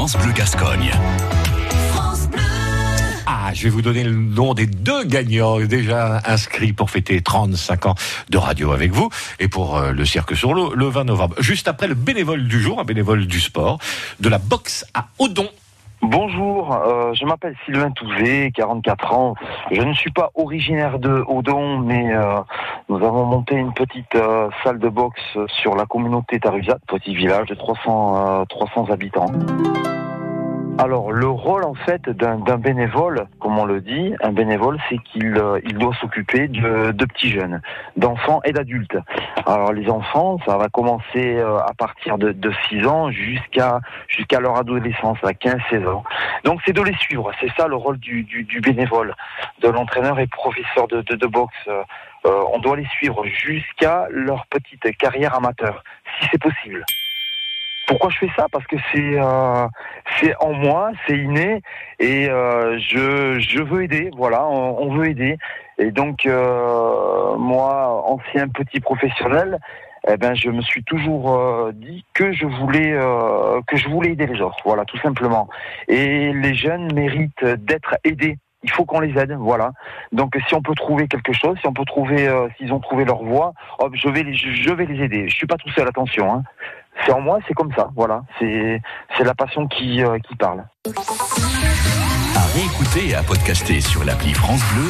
France Bleu Gascogne. Ah, je vais vous donner le nom des deux gagnants déjà inscrits pour fêter 35 ans de radio avec vous et pour euh, le cirque sur l'eau le 20 novembre. Juste après le bénévole du jour, un bénévole du sport, de la boxe à Odon. Bonjour, euh, je m'appelle Sylvain Touzé, 44 ans. Je ne suis pas originaire de Odon, mais euh, nous avons monté une petite euh, salle de boxe sur la communauté Tarusat, petit village de 300, 300 habitants. Alors le rôle en fait d'un bénévole, comme on le dit, un bénévole, c'est qu'il il doit s'occuper de, petits jeunes, d'enfants et d'adultes. Alors les enfants, ça va commencer à partir de, de 6 ans jusqu'à jusqu'à leur adolescence, à 15-16 ans. Donc c'est de les suivre, c'est ça le rôle du, bénévole, de l'entraîneur et professeur de boxe. Euh, on doit les suivre jusqu'à leur petite carrière amateur, si c'est possible. Pourquoi je fais ça? Parce que c'est euh, c'est en moi, c'est inné et euh, je, je veux aider. Voilà, on, on veut aider. Et donc euh, moi, ancien petit professionnel, eh ben je me suis toujours euh, dit que je voulais euh, que je voulais aider les autres. Voilà, tout simplement. Et les jeunes méritent d'être aidés il faut qu'on les aide, voilà. Donc si on peut trouver quelque chose, si on peut trouver, euh, s'ils ont trouvé leur voie, hop, je vais les, je vais les aider. Je suis pas tout seul, attention. Hein. C'est en moi, c'est comme ça, voilà. C'est c'est la passion qui euh, qui parle. À réécouter et à podcaster sur l'appli France Bleu